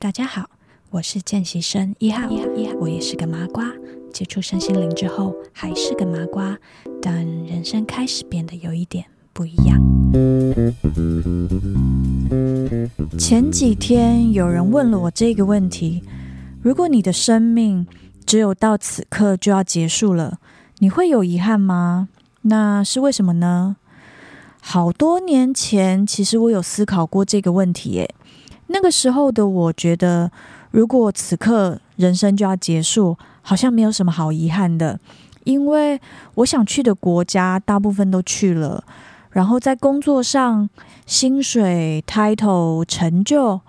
大家好，我是见习生一号，我也是个麻瓜。接触身心灵之后，还是个麻瓜，但人生开始变得有一点不一样。前几天有人问了我这个问题：如果你的生命只有到此刻就要结束了，你会有遗憾吗？那是为什么呢？好多年前，其实我有思考过这个问题耶。那个时候的我觉得，如果此刻人生就要结束，好像没有什么好遗憾的，因为我想去的国家大部分都去了，然后在工作上，薪水、title、成就，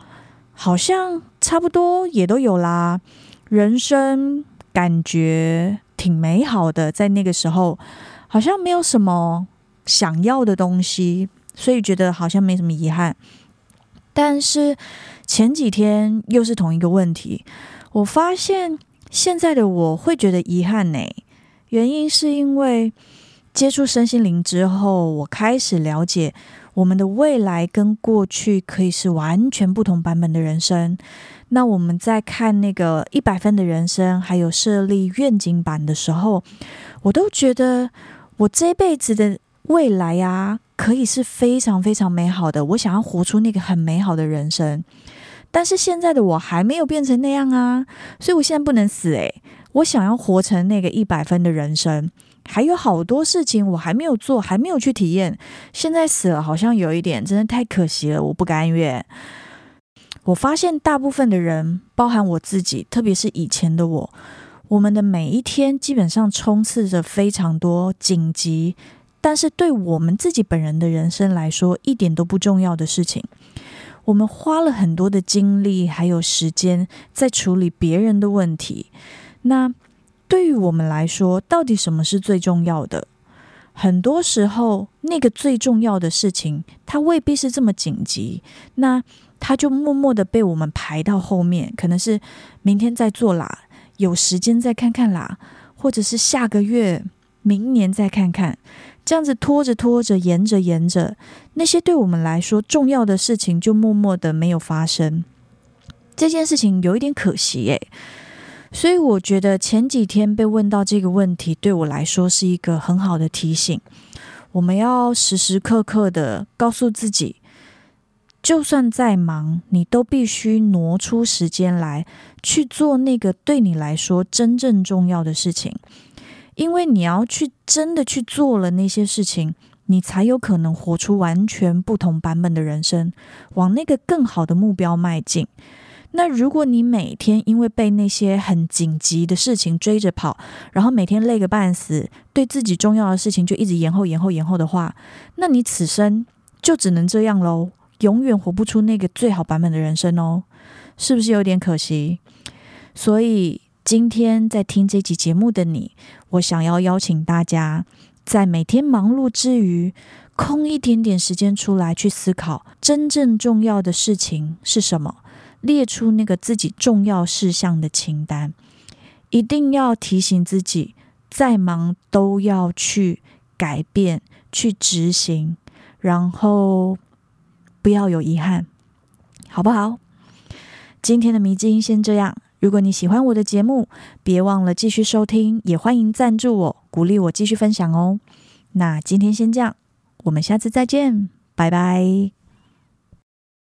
好像差不多也都有啦。人生感觉挺美好的，在那个时候，好像没有什么想要的东西，所以觉得好像没什么遗憾。但是前几天又是同一个问题，我发现现在的我会觉得遗憾呢。原因是因为接触身心灵之后，我开始了解我们的未来跟过去可以是完全不同版本的人生。那我们在看那个一百分的人生，还有设立愿景版的时候，我都觉得我这辈子的未来啊。可以是非常非常美好的，我想要活出那个很美好的人生，但是现在的我还没有变成那样啊，所以我现在不能死诶，我想要活成那个一百分的人生，还有好多事情我还没有做，还没有去体验，现在死了好像有一点真的太可惜了，我不甘愿。我发现大部分的人，包含我自己，特别是以前的我，我们的每一天基本上充斥着非常多紧急。但是对我们自己本人的人生来说，一点都不重要的事情，我们花了很多的精力还有时间在处理别人的问题。那对于我们来说，到底什么是最重要的？很多时候，那个最重要的事情，它未必是这么紧急，那它就默默的被我们排到后面，可能是明天再做啦，有时间再看看啦，或者是下个月、明年再看看。这样子拖着拖着，延着延着，那些对我们来说重要的事情就默默的没有发生。这件事情有一点可惜耶，所以我觉得前几天被问到这个问题，对我来说是一个很好的提醒。我们要时时刻刻的告诉自己，就算再忙，你都必须挪出时间来去做那个对你来说真正重要的事情。因为你要去真的去做了那些事情，你才有可能活出完全不同版本的人生，往那个更好的目标迈进。那如果你每天因为被那些很紧急的事情追着跑，然后每天累个半死，对自己重要的事情就一直延后、延后、延后的话，那你此生就只能这样喽，永远活不出那个最好版本的人生哦，是不是有点可惜？所以。今天在听这集节目的你，我想要邀请大家，在每天忙碌之余，空一点点时间出来，去思考真正重要的事情是什么，列出那个自己重要事项的清单。一定要提醒自己，再忙都要去改变、去执行，然后不要有遗憾，好不好？今天的迷之音先这样。如果你喜欢我的节目，别忘了继续收听，也欢迎赞助我，鼓励我继续分享哦。那今天先这样，我们下次再见，拜拜。